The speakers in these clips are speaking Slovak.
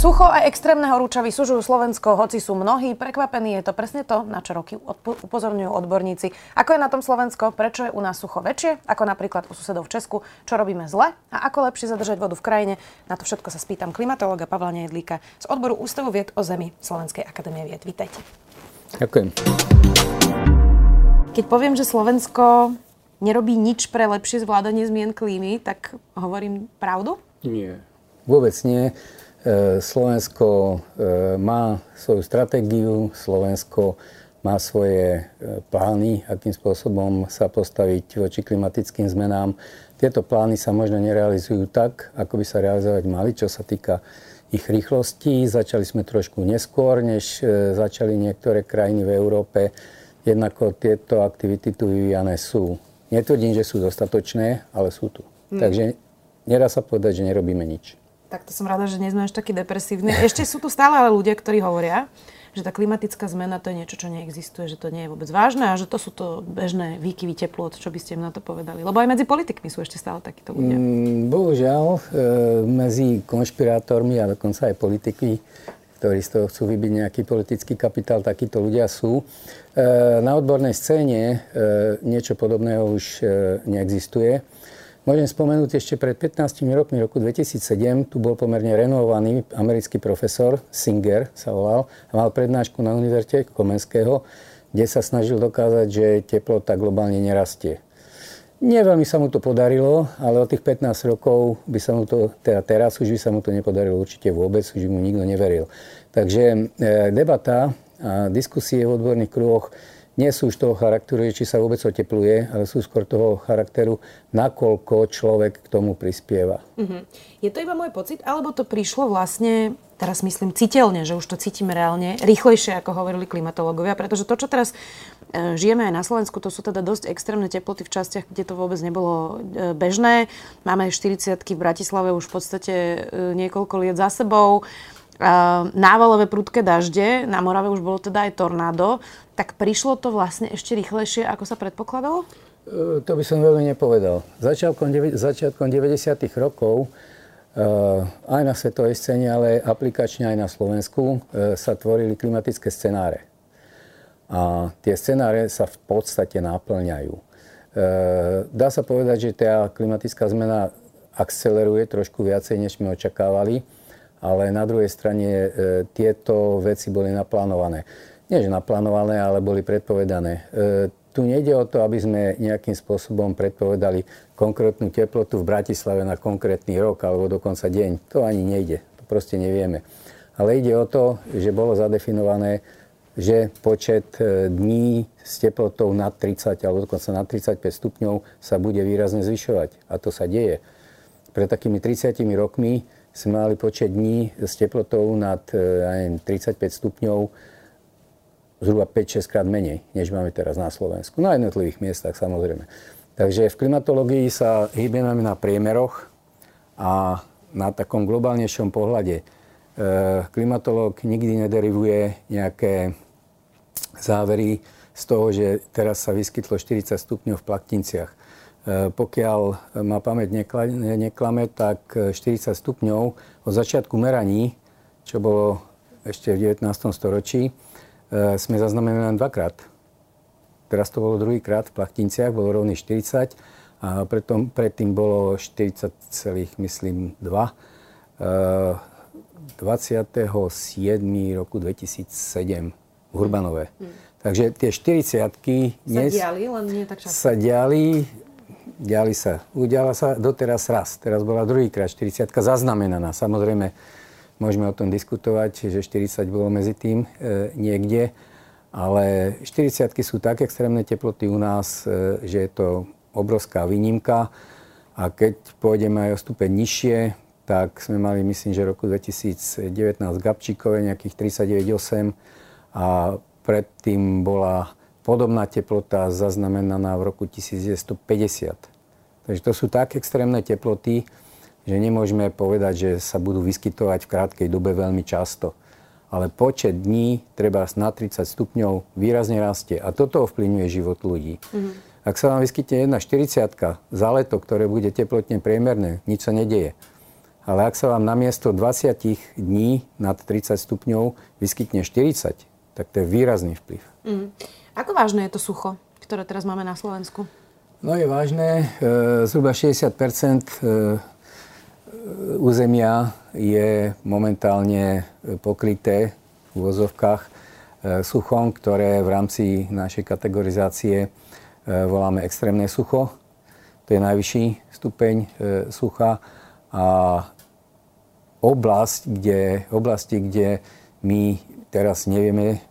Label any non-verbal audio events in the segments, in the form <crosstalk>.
Sucho a extrémne horúčavy sužujú Slovensko, hoci sú mnohí prekvapení. Je to presne to, na čo roky upozorňujú odborníci. Ako je na tom Slovensko? Prečo je u nás sucho väčšie, ako napríklad u susedov v Česku? Čo robíme zle? A ako lepšie zadržať vodu v krajine? Na to všetko sa spýtam klimatológa Pavla Nejedlíka z odboru Ústavu vied o Zemi Slovenskej akadémie vied. Vítajte. Ďakujem. Keď poviem, že Slovensko nerobí nič pre lepšie zvládanie zmien klímy, tak hovorím pravdu? Nie, vôbec nie. E, Slovensko e, má svoju stratégiu, Slovensko má svoje e, plány, akým spôsobom sa postaviť voči klimatickým zmenám. Tieto plány sa možno nerealizujú tak, ako by sa realizovať mali, čo sa týka ich rýchlosti. Začali sme trošku neskôr, než začali niektoré krajiny v Európe. Jednako tieto aktivity tu vyvíjane sú. Netvrdím, že sú dostatočné, ale sú tu. Hmm. Takže nedá sa povedať, že nerobíme nič. Tak to som rada, že nie sme až takí depresívni. Ešte sú tu stále ale ľudia, ktorí hovoria, že tá klimatická zmena to je niečo, čo neexistuje, že to nie je vôbec vážne a že to sú to bežné výkyvy teplot, čo by ste im na to povedali. Lebo aj medzi politikmi sú ešte stále takíto ľudia. Mm, bohužiaľ, e, medzi konšpirátormi a dokonca aj politikmi, ktorí z toho chcú vybiť nejaký politický kapitál, takíto ľudia sú. E, na odbornej scéne e, niečo podobného už e, neexistuje. Môžem spomenúť ešte pred 15 rokmi, roku 2007, tu bol pomerne renovovaný americký profesor, Singer sa volal, a mal prednášku na univerzite Komenského, kde sa snažil dokázať, že teplota globálne nerastie. Nie veľmi sa mu to podarilo, ale od tých 15 rokov by sa mu to, teda teraz už by sa mu to nepodarilo určite vôbec, už by mu nikto neveril. Takže e, debata a diskusie v odborných kruhoch nie sú už toho charakteru, či sa vôbec otepluje, ale sú skôr toho charakteru, nakoľko človek k tomu prispieva. Uh-huh. Je to iba môj pocit, alebo to prišlo vlastne, teraz myslím citeľne, že už to cítime reálne, rýchlejšie, ako hovorili klimatológovia, pretože to, čo teraz e, žijeme aj na Slovensku, to sú teda dosť extrémne teploty v častiach, kde to vôbec nebolo e, bežné. Máme 40 v Bratislave už v podstate e, niekoľko liet za sebou návalové prudké dažde, na Morave už bolo teda aj tornádo, tak prišlo to vlastne ešte rýchlejšie, ako sa predpokladalo? E, to by som veľmi nepovedal. Začiatkom, začiatkom 90. rokov e, aj na svetovej scéne, ale aplikačne aj na Slovensku sa tvorili klimatické scenáre. A tie scenáre sa v podstate náplňajú. Dá sa povedať, že tá klimatická zmena akceleruje trošku viacej, než sme očakávali ale na druhej strane e, tieto veci boli naplánované. Nie, že naplánované, ale boli predpovedané. E, tu nejde o to, aby sme nejakým spôsobom predpovedali konkrétnu teplotu v Bratislave na konkrétny rok alebo dokonca deň. To ani nejde. To proste nevieme. Ale ide o to, že bolo zadefinované, že počet e, dní s teplotou nad 30 alebo dokonca nad 35 stupňov sa bude výrazne zvyšovať. A to sa deje. Pred takými 30 rokmi sme mali počet dní s teplotou nad e, 35 stupňov zhruba 5-6 krát menej, než máme teraz na Slovensku. Na jednotlivých miestach samozrejme. Takže v klimatológii sa hýbeme na priemeroch a na takom globálnejšom pohľade. E, klimatológ nikdy nederivuje nejaké závery z toho, že teraz sa vyskytlo 40 stupňov v Plaktinciach. E, pokiaľ ma pamäť neklame, tak 40 stupňov od začiatku meraní, čo bolo ešte v 19. storočí, e, sme zaznamenali len dvakrát. Teraz to bolo druhýkrát v Plachtinciach, bolo rovný 40 a pretom, predtým bolo 40, myslím 2. 27. roku 2007 v Hurbanove. Hmm. Takže tie 40 sa diali, len nie tak často. Sa diali, diali sa. Udiala sa doteraz raz. Teraz bola druhýkrát 40 zaznamenaná. Samozrejme, môžeme o tom diskutovať, že 40 bolo medzi tým e, niekde. Ale 40 sú tak extrémne teploty u nás, e, že je to obrovská výnimka. A keď pôjdeme aj o stupeň nižšie, tak sme mali, myslím, že roku 2019 Gabčíkové nejakých 39,8 a predtým bola Podobná teplota zaznamenaná v roku 1950. Takže to sú tak extrémne teploty, že nemôžeme povedať, že sa budú vyskytovať v krátkej dobe veľmi často. ale počet dní treba na 30 stupňov výrazne rastie. A toto ovplyvňuje život ľudí. Mm-hmm. Ak sa vám vyskytne jedna 40 za leto, ktoré bude teplotne priemerné, nič sa nedieje. Ale ak sa vám namiesto 20 dní nad 30 stupňov vyskytne 40, tak to je výrazný vplyv. Mm. Ako vážne je to sucho, ktoré teraz máme na Slovensku? No je vážne. E, zhruba 60 e, územia je momentálne pokryté v úvozovkách e, suchom, ktoré v rámci našej kategorizácie voláme extrémne sucho. To je najvyšší stupeň sucha. A oblasť, kde, oblasti, kde my teraz nevieme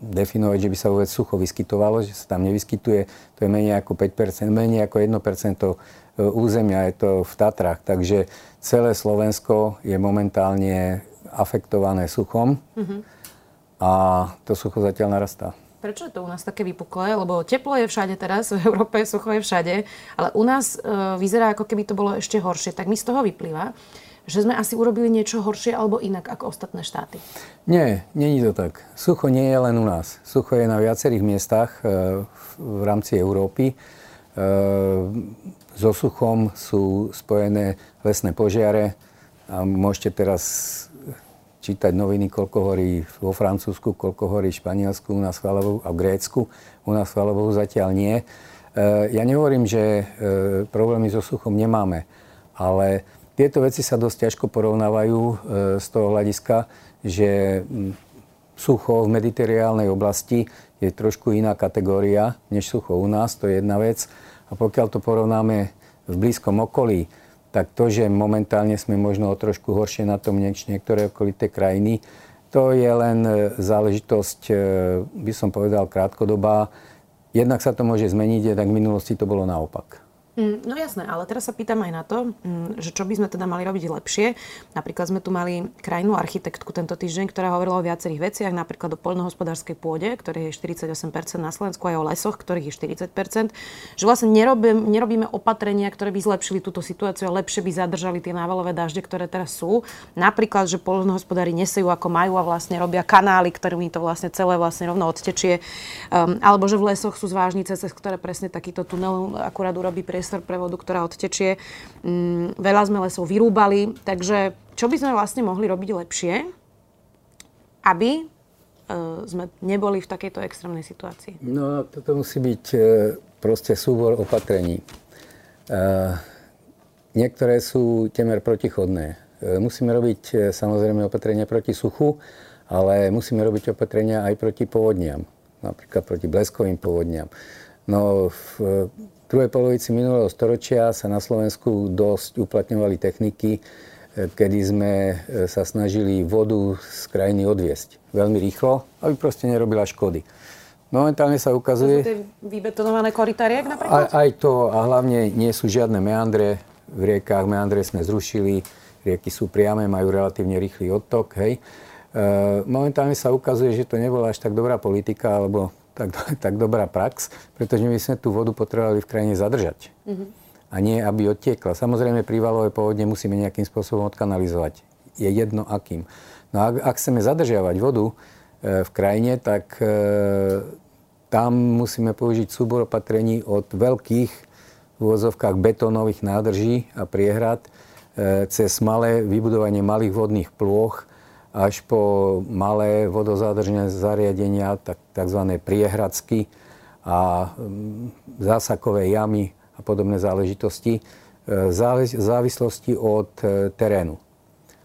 definovať, že by sa vôbec sucho vyskytovalo, že sa tam nevyskytuje, to je menej ako 5%, menej ako 1% e, územia, je to v Tatrách. Takže celé Slovensko je momentálne afektované suchom mm-hmm. a to sucho zatiaľ narastá. Prečo je to u nás také vypuklé? Lebo teplo je všade teraz, v Európe sucho je všade, ale u nás e, vyzerá, ako keby to bolo ešte horšie. Tak mi z toho vyplýva, že sme asi urobili niečo horšie alebo inak ako ostatné štáty? Nie, není to tak. Sucho nie je len u nás. Sucho je na viacerých miestach e, v rámci Európy. E, so suchom sú spojené lesné požiare a môžete teraz čítať noviny, koľko horí vo Francúzsku, koľko horí v Španielsku, u nás a v Grécku. U nás chvála zatiaľ nie. E, ja nehovorím, že problémy so suchom nemáme, ale tieto veci sa dosť ťažko porovnávajú e, z toho hľadiska, že sucho v mediterionálnej oblasti je trošku iná kategória než sucho u nás, to je jedna vec. A pokiaľ to porovnáme v blízkom okolí, tak to, že momentálne sme možno o trošku horšie na tom než niektoré okolité krajiny, to je len e, záležitosť, e, by som povedal, krátkodobá. Jednak sa to môže zmeniť, jednak v minulosti to bolo naopak. Mm, no jasné, ale teraz sa pýtam aj na to, mm, že čo by sme teda mali robiť lepšie. Napríklad sme tu mali krajnú architektku tento týždeň, ktorá hovorila o viacerých veciach, napríklad o poľnohospodárskej pôde, ktoré je 48% na Slovensku, aj o lesoch, ktorých je 40%. Že vlastne nerobím, nerobíme opatrenia, ktoré by zlepšili túto situáciu a lepšie by zadržali tie návalové dažde, ktoré teraz sú. Napríklad, že poľnohospodári nesejú ako majú a vlastne robia kanály, ktorými to vlastne celé vlastne rovno odtečie. Um, alebo že v lesoch sú zvážnice, cez ktoré presne takýto tunel akurát urobí priestor priestor pre vodu, ktorá odtečie. Mm, veľa sme lesov vyrúbali, takže čo by sme vlastne mohli robiť lepšie, aby e, sme neboli v takejto extrémnej situácii? No, toto musí byť e, proste súbor opatrení. E, niektoré sú temer protichodné. Musíme robiť samozrejme opatrenia proti suchu, ale musíme robiť opatrenia aj proti povodniam. Napríklad proti bleskovým povodniam. No, v druhej polovici minulého storočia sa na Slovensku dosť uplatňovali techniky, e, kedy sme e, sa snažili vodu z krajiny odviesť veľmi rýchlo, aby proste nerobila škody. Momentálne sa ukazuje... To sú tie vybetonované korytá riek napríklad? Aj, aj to a hlavne nie sú žiadne meandre v riekách. Meandre sme zrušili, rieky sú priame, majú relatívne rýchly odtok. Hej. E, momentálne sa ukazuje, že to nebola až tak dobrá politika, alebo tak, tak dobrá prax, pretože my sme tú vodu potrebovali v krajine zadržať. Mm-hmm. A nie, aby odtiekla. Samozrejme, prívalové povodne musíme nejakým spôsobom odkanalizovať. Je jedno akým. No a ak, ak chceme zadržiavať vodu e, v krajine, tak e, tam musíme použiť súbor opatrení od veľkých v úvozovkách betónových nádrží a priehrad e, cez malé vybudovanie malých vodných plôch až po malé vodozádržné zariadenia, tak, tzv. priehradsky a mm, zásakové jamy a podobné záležitosti v e, závislosti od e, terénu.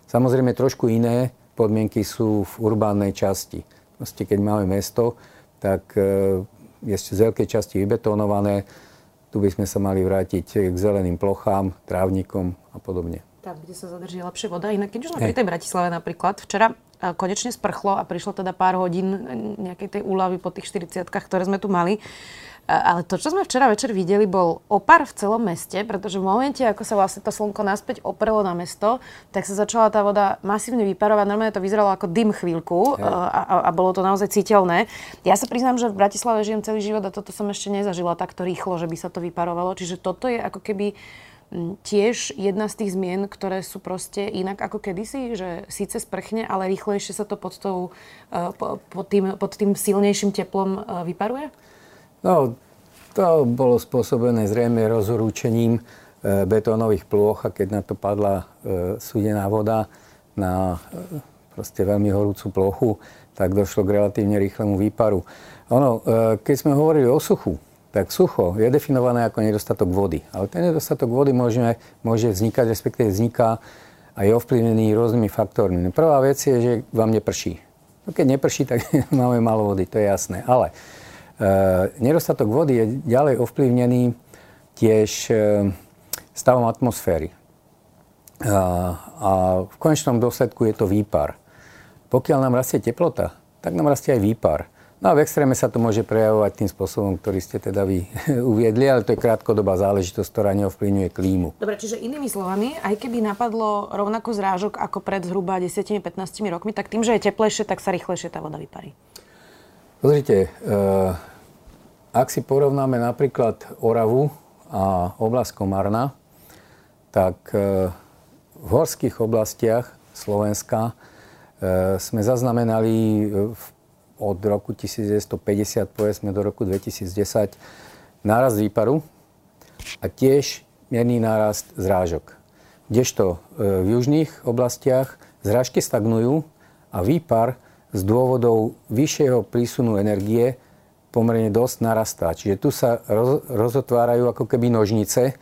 Samozrejme trošku iné podmienky sú v urbánnej časti. Proste keď máme mesto, tak e, je z veľkej časti vybetonované. Tu by sme sa mali vrátiť k zeleným plochám, trávnikom a podobne tam, kde sa zadrží lepšie voda. Inak keď už sme pri tej Bratislave napríklad, včera e, konečne sprchlo a prišlo teda pár hodín e, nejakej tej úlavy po tých 40 ktoré sme tu mali. E, ale to, čo sme včera večer videli, bol opar v celom meste, pretože v momente, ako sa vlastne to slnko naspäť oprelo na mesto, tak sa začala tá voda masívne vyparovať. Normálne to vyzeralo ako dym chvíľku a, a, a bolo to naozaj citeľné. Ja sa priznám, že v Bratislave žijem celý život a toto som ešte nezažila takto rýchlo, že by sa to vyparovalo. Čiže toto je ako keby tiež jedna z tých zmien, ktoré sú proste inak ako kedysi, že síce sprchne, ale rýchlejšie sa to pod, tou, e, pod, tým, pod tým silnejším teplom e, vyparuje? No, to bolo spôsobené zrejme rozhorúčením betónových plôch a keď na to padla súdená voda na proste veľmi horúcu plochu, tak došlo k relatívne rýchlemu výparu. Ono, keď sme hovorili o suchu, tak sucho je definované ako nedostatok vody. Ale ten nedostatok vody môže, môže vznikať, respektíve vzniká a je ovplyvnený rôznymi faktormi. No, prvá vec je, že vám neprší. No keď neprší, tak <laughs> máme málo vody, to je jasné. Ale e, nedostatok vody je ďalej ovplyvnený tiež e, stavom atmosféry. A, a v konečnom dôsledku je to výpar. Pokiaľ nám rastie teplota, tak nám rastie aj výpar. No a v extréme sa to môže prejavovať tým spôsobom, ktorý ste teda vy <laughs> uviedli, ale to je krátkodobá záležitosť, ktorá neovplyvňuje klímu. Dobre, čiže inými slovami, aj keby napadlo rovnako zrážok ako pred zhruba 10-15 rokmi, tak tým, že je teplejšie, tak sa rýchlejšie tá voda vyparí. Pozrite, eh, ak si porovnáme napríklad Oravu a oblasť Komarna, tak eh, v horských oblastiach Slovenska eh, sme zaznamenali v od roku 1950 povedzme do roku 2010 nárast výparu a tiež mierný nárast zrážok. Kdežto e, v južných oblastiach zrážky stagnujú a výpar z dôvodov vyššieho prísunu energie pomerne dosť narastá. Čiže tu sa roz, rozotvárajú ako keby nožnice. E,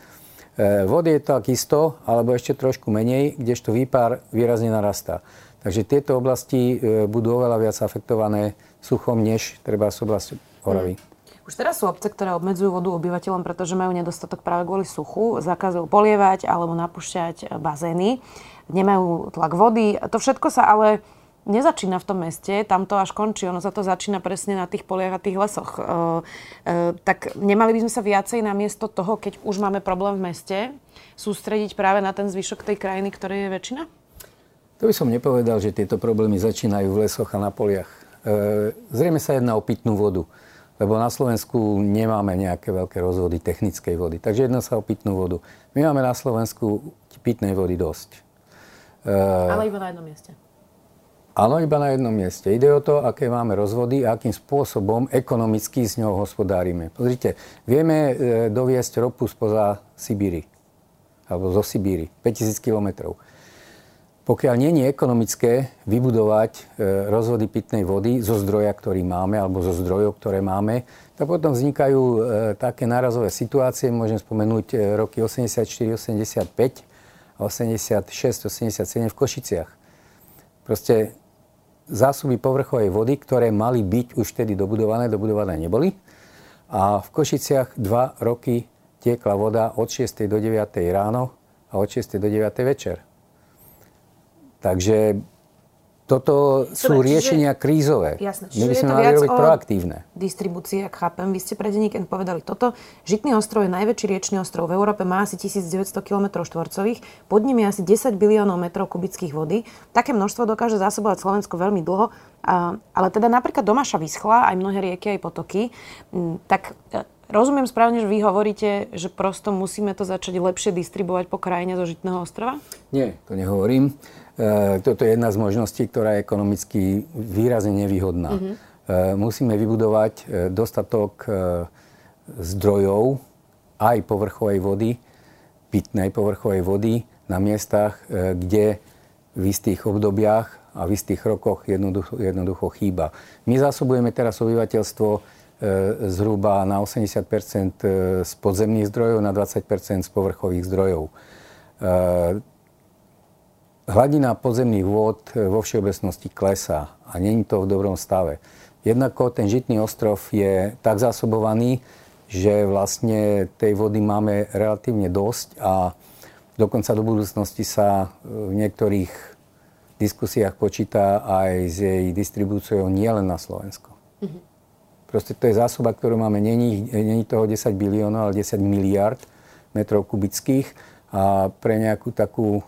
vody je tak isto, alebo ešte trošku menej, kdežto výpar výrazne narastá. Takže tieto oblasti e, budú oveľa viac afektované suchom, než treba z oblasti Oravy. Hmm. Už teraz sú obce, ktoré obmedzujú vodu obyvateľom, pretože majú nedostatok práve kvôli suchu, zakazujú polievať alebo napúšťať e, bazény, nemajú tlak vody. To všetko sa ale nezačína v tom meste, tam to až končí, ono sa to začína presne na tých poliach a tých lesoch. E, e, tak nemali by sme sa viacej namiesto toho, keď už máme problém v meste, sústrediť práve na ten zvyšok tej krajiny, ktorej je väčšina? To by som nepovedal, že tieto problémy začínajú v lesoch a na poliach. E, zrejme sa jedná o pitnú vodu, lebo na Slovensku nemáme nejaké veľké rozvody technickej vody. Takže jedná sa o pitnú vodu. My máme na Slovensku pitnej vody dosť. E, Ale iba na jednom mieste. Áno, iba na jednom mieste. Ide o to, aké máme rozvody a akým spôsobom ekonomicky s ňou hospodárime. Pozrite, vieme e, doviesť ropu spoza Sibíry, alebo zo Sibíry, 5000 kilometrov. Pokiaľ nie je ekonomické vybudovať e, rozvody pitnej vody zo zdroja, ktorý máme, alebo zo zdrojov, ktoré máme, tak potom vznikajú e, také nárazové situácie. Môžem spomenúť e, roky 84-85 a 86-87 v Košiciach. Proste zásoby povrchovej vody, ktoré mali byť už vtedy dobudované, dobudované neboli. A v Košiciach dva roky tiekla voda od 6. do 9. ráno a od 6. do 9. večer. Takže toto sú Dobre, riešenia čiže, krízové. Jasné, My by sme mali robiť proaktívne. Distribúcii, ak chápem. Vy ste pre denník povedali toto. Žitný ostrov je najväčší riečný ostrov v Európe, má asi 1900 km štvorcových, pod ním je asi 10 biliónov metrov kubických vody. Také množstvo dokáže zásobovať Slovensko veľmi dlho, a, ale teda napríklad Domaša vyschla, aj mnohé rieky, aj potoky. Tak e, Rozumiem správne, že vy hovoríte, že prosto musíme to začať lepšie distribuovať po krajine zo Žitného ostrova? Nie, to nehovorím. E, toto je jedna z možností, ktorá je ekonomicky výrazne nevýhodná. Mm-hmm. Musíme vybudovať e, dostatok zdrojov aj povrchovej vody, pitnej povrchovej vody na miestach, kde v istých obdobiach a v istých rokoch jednoducho, jednoducho chýba. My zásobujeme teraz obyvateľstvo zhruba na 80% z podzemných zdrojov, na 20% z povrchových zdrojov hladina podzemných vôd e, vo všeobecnosti klesá a není to v dobrom stave. Jednako ten žitný ostrov je tak zásobovaný, že vlastne tej vody máme relatívne dosť a dokonca do budúcnosti sa e, v niektorých diskusiách počíta aj s jej distribúciou nielen na Slovensko. Mm-hmm. Proste to je zásoba, ktorú máme, není, není toho 10 biliónov, ale 10 miliard metrov kubických a pre nejakú takú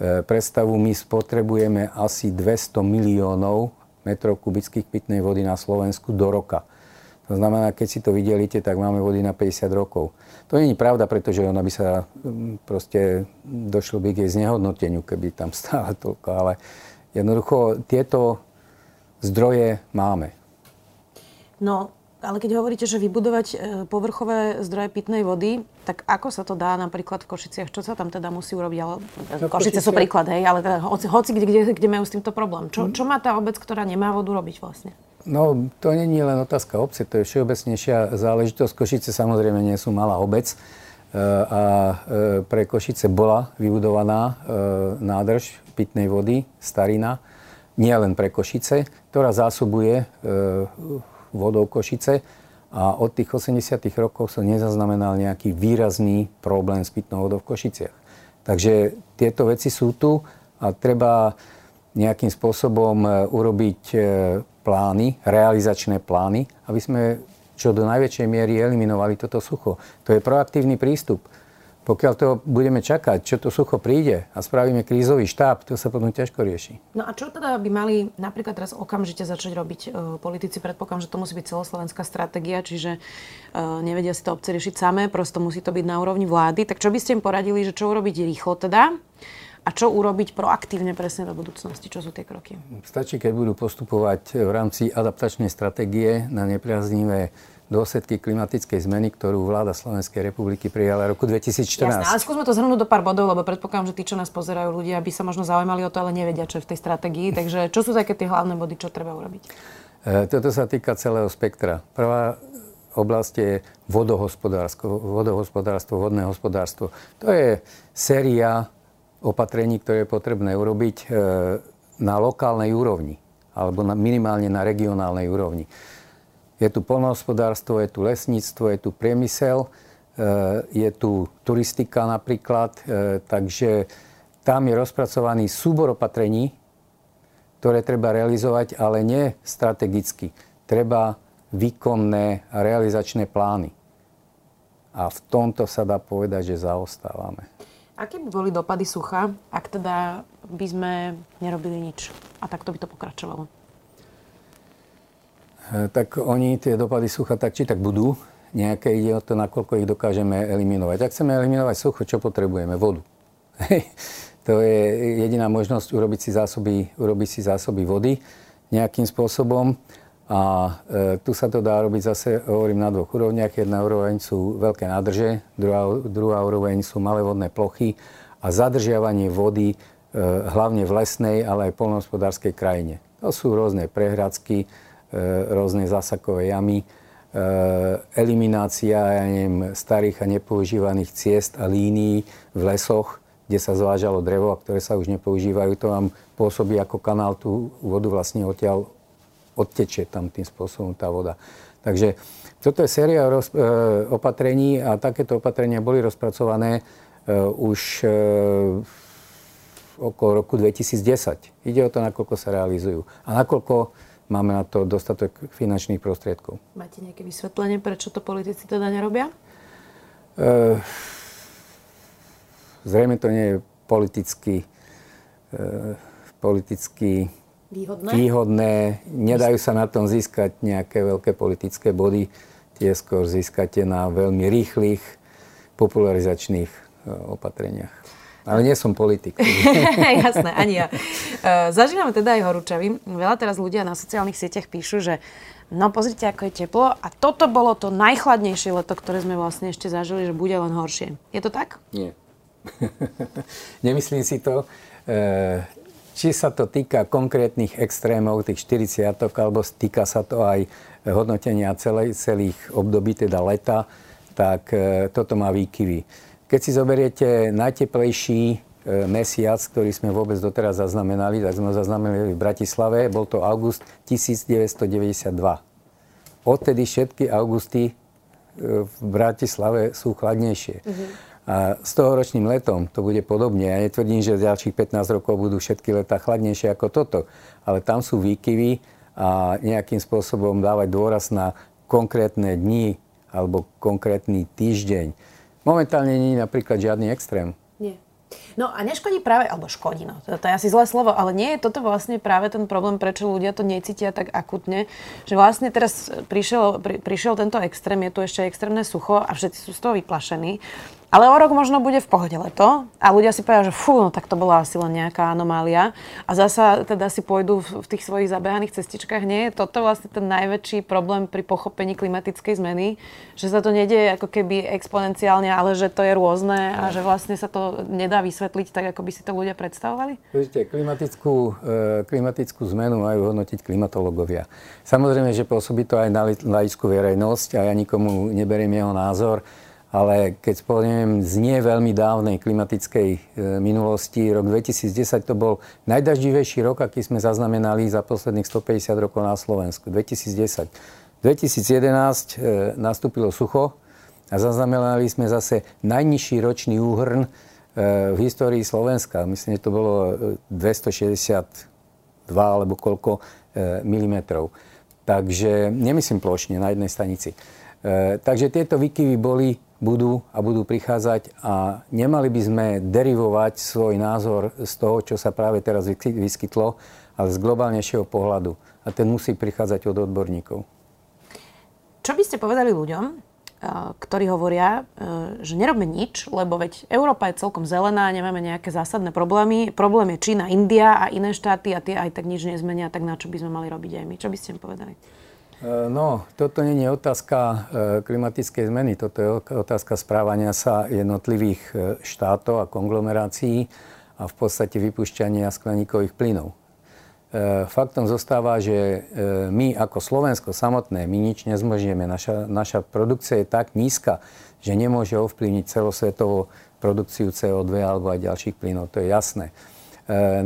predstavu, my spotrebujeme asi 200 miliónov metrov kubických pitnej vody na Slovensku do roka. To znamená, keď si to vydelíte, tak máme vody na 50 rokov. To nie je pravda, pretože ona by sa mm, proste došlo by k jej znehodnoteniu, keby tam <laughs> stála toľko, ale jednoducho tieto zdroje máme. No, ale keď hovoríte, že vybudovať e, povrchové zdroje pitnej vody, tak ako sa to dá napríklad v Košiciach? Čo sa tam teda musí urobiť? Ale, no, Košice sú príklad, hej, ale teda hoci, hoci kde, kde, kde majú s týmto problém. Čo, čo má tá obec, ktorá nemá vodu robiť vlastne? No, to je len otázka obce, to je všeobecnejšia záležitosť. Košice samozrejme nie sú malá obec e, a e, pre Košice bola vybudovaná nádrž pitnej vody, starina, nie len pre Košice, ktorá zásobuje vodou Košice a od tých 80 rokov som nezaznamenal nejaký výrazný problém s pitnou vodou v Košiciach. Takže tieto veci sú tu a treba nejakým spôsobom e, urobiť e, plány, realizačné plány, aby sme čo do najväčšej miery eliminovali toto sucho. To je proaktívny prístup. Pokiaľ to budeme čakať, čo to sucho príde a spravíme krízový štáb, to sa potom ťažko rieši. No a čo teda by mali napríklad teraz okamžite začať robiť e, politici? Predpokladám, že to musí byť celoslovenská stratégia, čiže e, nevedia si to obce riešiť samé, prosto musí to byť na úrovni vlády. Tak čo by ste im poradili, že čo urobiť rýchlo teda? A čo urobiť proaktívne presne do budúcnosti? Čo sú tie kroky? Stačí, keď budú postupovať v rámci adaptačnej stratégie na nepriaznivé dôsledky klimatickej zmeny, ktorú vláda Slovenskej republiky prijala roku 2014. Jasné, ale skúsme to zhrnúť do pár bodov, lebo predpokladám, že tí, čo nás pozerajú ľudia, by sa možno zaujímali o to, ale nevedia, čo je v tej stratégii. Takže čo sú také tie hlavné body, čo treba urobiť? E, toto sa týka celého spektra. Prvá oblasť je vodohospodárstvo, vodohospodárstvo, vodné hospodárstvo. To je séria opatrení, ktoré je potrebné urobiť e, na lokálnej úrovni alebo na, minimálne na regionálnej úrovni. Je tu polnohospodárstvo, je tu lesníctvo, je tu priemysel, eh, je tu turistika napríklad, eh, takže tam je rozpracovaný súbor opatrení, ktoré treba realizovať, ale nie strategicky. Treba výkonné a realizačné plány. A v tomto sa dá povedať, že zaostávame. Aké by boli dopady sucha, ak teda by sme nerobili nič a takto by to pokračovalo? E, tak oni tie dopady sucha tak či tak budú. Nejaké ide o to, nakoľko ich dokážeme eliminovať. Ak chceme eliminovať sucho, čo potrebujeme? Vodu. <laughs> to je jediná možnosť urobiť si zásoby, urobiť si zásoby vody nejakým spôsobom. A e, tu sa to dá robiť zase, hovorím, na dvoch úrovniach. Jedna úroveň sú veľké nádrže, druhá, druhá úroveň sú malé vodné plochy a zadržiavanie vody e, hlavne v lesnej, ale aj polnohospodárskej krajine. To sú rôzne prehradsky, E, rôzne zásakové jamy, e, eliminácia ja neviem, starých a nepoužívaných ciest a línií v lesoch, kde sa zvážalo drevo a ktoré sa už nepoužívajú. To vám pôsobí ako kanál, tú vodu vlastne odtiaľ odtečie tam tým spôsobom tá voda. Takže toto je séria roz, e, opatrení a takéto opatrenia boli rozpracované už okolo roku 2010. Ide o to, nakoľko sa realizujú. A nakoľko máme na to dostatok finančných prostriedkov. Máte nejaké vysvetlenie, prečo to politici teda nerobia? E, zrejme to nie je politicky, e, politicky výhodné? výhodné. Nedajú sa na tom získať nejaké veľké politické body. Tie skôr získate na veľmi rýchlych popularizačných e, opatreniach. Ale nie som politik. <laughs> Jasné, ani ja. E, zažívame teda aj horúčavy. Veľa teraz ľudia na sociálnych sieťach píšu, že no pozrite, ako je teplo a toto bolo to najchladnejšie leto, ktoré sme vlastne ešte zažili, že bude len horšie. Je to tak? Nie. <laughs> Nemyslím si to. E, či sa to týka konkrétnych extrémov, tých 40 alebo týka sa to aj hodnotenia celej, celých období, teda leta, tak e, toto má výkyvy. Keď si zoberiete najteplejší e, mesiac, ktorý sme vôbec doteraz zaznamenali, tak sme ho zaznamenali v Bratislave, bol to august 1992. Odtedy všetky augusty e, v Bratislave sú chladnejšie. Uh-huh. A s tohoročným letom to bude podobne. Ja netvrdím, že v ďalších 15 rokov budú všetky leta chladnejšie ako toto, ale tam sú výkyvy a nejakým spôsobom dávať dôraz na konkrétne dni alebo konkrétny týždeň Momentálne nie je napríklad žiadny extrém. Nie. No a neškodí práve, alebo škodí, no to, to je asi zlé slovo, ale nie je toto vlastne práve ten problém, prečo ľudia to necítia tak akutne, že vlastne teraz prišiel, pri, prišiel tento extrém, je tu ešte extrémne sucho a všetci sú z toho vyplašení. Ale o rok možno bude v pohode leto a ľudia si povedia, že fú, no tak to bola asi len nejaká anomália. A zasa teda si pôjdu v, tých svojich zabehaných cestičkách. Nie je toto vlastne ten najväčší problém pri pochopení klimatickej zmeny, že sa to nedieje ako keby exponenciálne, ale že to je rôzne a že vlastne sa to nedá vysvetliť tak, ako by si to ľudia predstavovali? Viete, klimatickú, e, klimatickú zmenu majú hodnotiť klimatológovia. Samozrejme, že pôsobí to aj na laickú verejnosť a ja nikomu neberiem jeho názor ale keď spomeniem z nie veľmi dávnej klimatickej e, minulosti, rok 2010 to bol najdaždivejší rok, aký sme zaznamenali za posledných 150 rokov na Slovensku. 2010. 2011 e, nastúpilo sucho a zaznamenali sme zase najnižší ročný úhrn e, v histórii Slovenska. Myslím, že to bolo 262 alebo koľko milimetrov. Takže nemyslím plošne na jednej stanici. Takže tieto výkyvy boli budú a budú prichádzať a nemali by sme derivovať svoj názor z toho, čo sa práve teraz vyskytlo, ale z globálnejšieho pohľadu. A ten musí prichádzať od odborníkov. Čo by ste povedali ľuďom, eh, ktorí hovoria, eh, že nerobme nič, lebo veď Európa je celkom zelená, nemáme nejaké zásadné problémy. Problém je Čína, India a iné štáty a tie aj tak nič nezmenia, tak na čo by sme mali robiť aj my? Čo by ste im povedali? E, no, toto nie je otázka e, klimatickej zmeny, toto je otázka správania sa jednotlivých e, štátov a konglomerácií a v podstate vypušťania skleníkových plynov. Faktom zostáva, že my ako Slovensko samotné, my nič nezmožíme. Naša, naša produkcia je tak nízka, že nemôže ovplyvniť celosvetovo produkciu CO2 alebo aj ďalších plynov. To je jasné.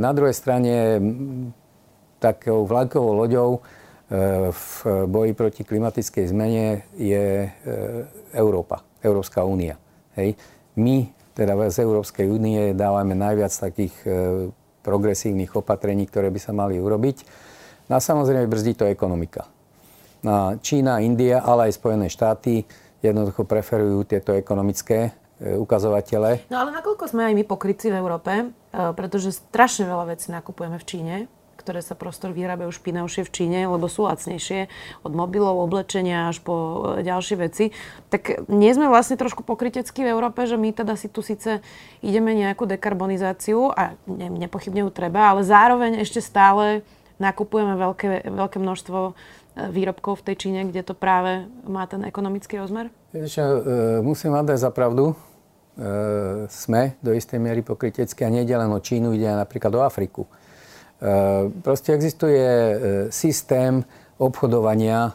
Na druhej strane takou vlajkovou loďou v boji proti klimatickej zmene je e, Európa, Európska únia. Hej. My teda z Európskej únie dávame najviac takých e, progresívnych opatrení, ktoré by sa mali urobiť. No a samozrejme brzdí to ekonomika. No Čína, India, ale aj Spojené štáty jednoducho preferujú tieto ekonomické e, ukazovatele. No ale nakoľko sme aj my pokryci v Európe, pretože strašne veľa vecí nakupujeme v Číne, ktoré sa prostor vyrábajú špinavšie v Číne, lebo sú lacnejšie, od mobilov, oblečenia až po e, ďalšie veci. Tak nie sme vlastne trošku pokryteckí v Európe, že my teda si tu síce ideme nejakú dekarbonizáciu a ne, nepochybne ju treba, ale zároveň ešte stále nakupujeme veľké, veľké množstvo e, výrobkov v tej Číne, kde to práve má ten ekonomický rozmer? Ešte, musím vám dať za pravdu. sme do istej miery pokryteckí a nie len o Čínu, ide aj napríklad o Afriku. Eh, proste existuje eh, systém obchodovania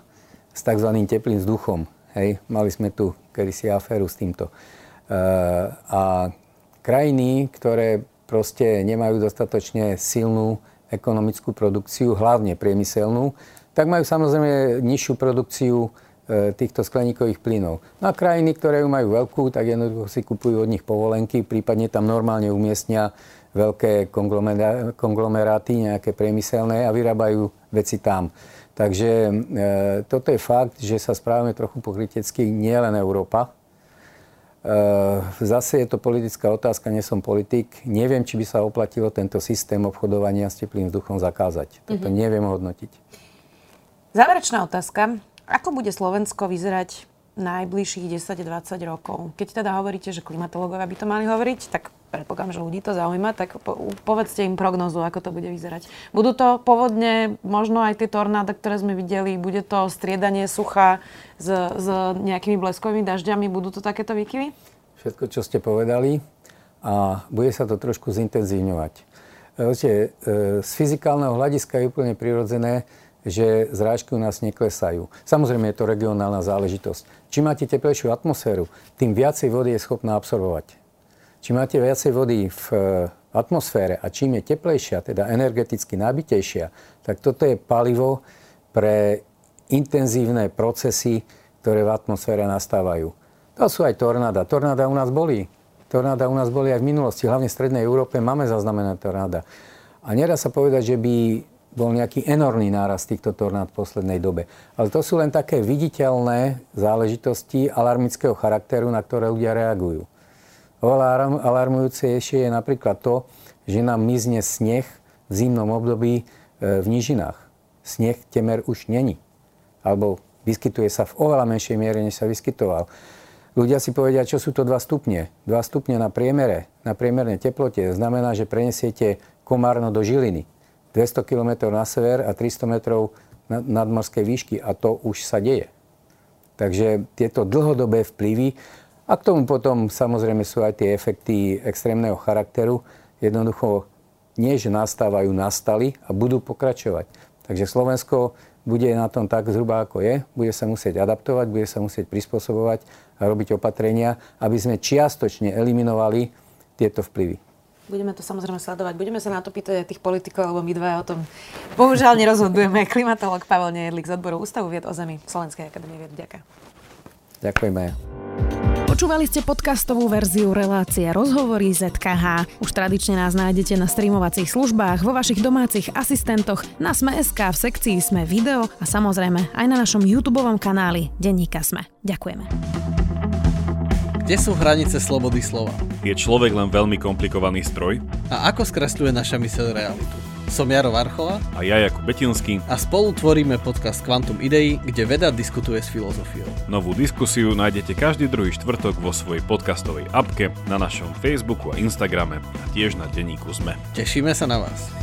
s tzv. teplým vzduchom. Hej, mali sme tu kedysi aféru s týmto. Eh, a krajiny, ktoré proste nemajú dostatočne silnú ekonomickú produkciu, hlavne priemyselnú, tak majú samozrejme nižšiu produkciu týchto skleníkových plynov. No a krajiny, ktoré ju majú veľkú, tak jednoducho si kupujú od nich povolenky, prípadne tam normálne umiestnia veľké konglomeráty, nejaké priemyselné a vyrábajú veci tam. Takže e, toto je fakt, že sa správame trochu pokrytecky, nie len Európa. E, zase je to politická otázka, nie som politik. Neviem, či by sa oplatilo tento systém obchodovania s teplým vzduchom zakázať. Toto mm-hmm. neviem hodnotiť. Záverečná otázka. Ako bude Slovensko vyzerať najbližších 10-20 rokov? Keď teda hovoríte, že klimatológovia by to mali hovoriť, tak predpokladám, že ľudí to zaujíma, tak povedzte im prognozu, ako to bude vyzerať. Budú to povodne, možno aj tie tornáda, ktoré sme videli, bude to striedanie sucha s, s nejakými bleskovými dažďami, budú to takéto výkyvy? Všetko, čo ste povedali a bude sa to trošku zintenzívňovať. Viete, e, z fyzikálneho hľadiska je úplne prirodzené, že zrážky u nás neklesajú. Samozrejme je to regionálna záležitosť. Čím máte teplejšiu atmosféru, tým viacej vody je schopná absorbovať. Čím máte viacej vody v e, atmosfére a čím je teplejšia, teda energeticky nabitejšia, tak toto je palivo pre intenzívne procesy, ktoré v atmosfére nastávajú. To sú aj tornáda. Tornáda u nás boli. Tornáda u nás boli aj v minulosti, hlavne v Strednej Európe máme zaznamenané tornáda. A nedá sa povedať, že by bol nejaký enormný náraz týchto tornád v poslednej dobe. Ale to sú len také viditeľné záležitosti alarmického charakteru, na ktoré ľudia reagujú. Oveľa alarmujúcejšie je napríklad to, že nám mizne sneh v zimnom období e, v nížinách. Sneh temer už není. Alebo vyskytuje sa v oveľa menšej miere, než sa vyskytoval. Ľudia si povedia, čo sú to 2 stupne. 2 stupne na priemere, na priemernej teplote znamená, že prenesiete Komárno do Žiliny. 200 km na sever a 300 metrov nadmorskej výšky a to už sa deje. Takže tieto dlhodobé vplyvy a k tomu potom samozrejme sú aj tie efekty extrémneho charakteru. Jednoducho nie, že nastávajú, nastali a budú pokračovať. Takže Slovensko bude na tom tak zhruba ako je, bude sa musieť adaptovať, bude sa musieť prispôsobovať a robiť opatrenia, aby sme čiastočne eliminovali tieto vplyvy. Budeme to samozrejme sledovať. Budeme sa na to pýtať aj tých politikov, lebo my dva o tom bohužiaľ nerozhodujeme. <laughs> Klimatolog Pavel Nejedlik z odboru Ústavu vied o Zemi Slovenskej akadémie vied. Ďakujem. Ďakujeme. Počúvali ste podcastovú verziu relácie Rozhovory ZKH. Už tradične nás nájdete na streamovacích službách, vo vašich domácich asistentoch, na Sme.sk, v sekcii Sme video a samozrejme aj na našom YouTube kanáli Denníka Sme. Ďakujeme. Kde sú hranice slobody slova? Je človek len veľmi komplikovaný stroj? A ako skresľuje naša myseľ realitu? Som Jaro Varchola a ja Jakub Betinský a spolu tvoríme podcast Quantum Idei, kde veda diskutuje s filozofiou. Novú diskusiu nájdete každý druhý štvrtok vo svojej podcastovej apke, na našom Facebooku a Instagrame a tiež na denníku ZME. Tešíme sa na vás.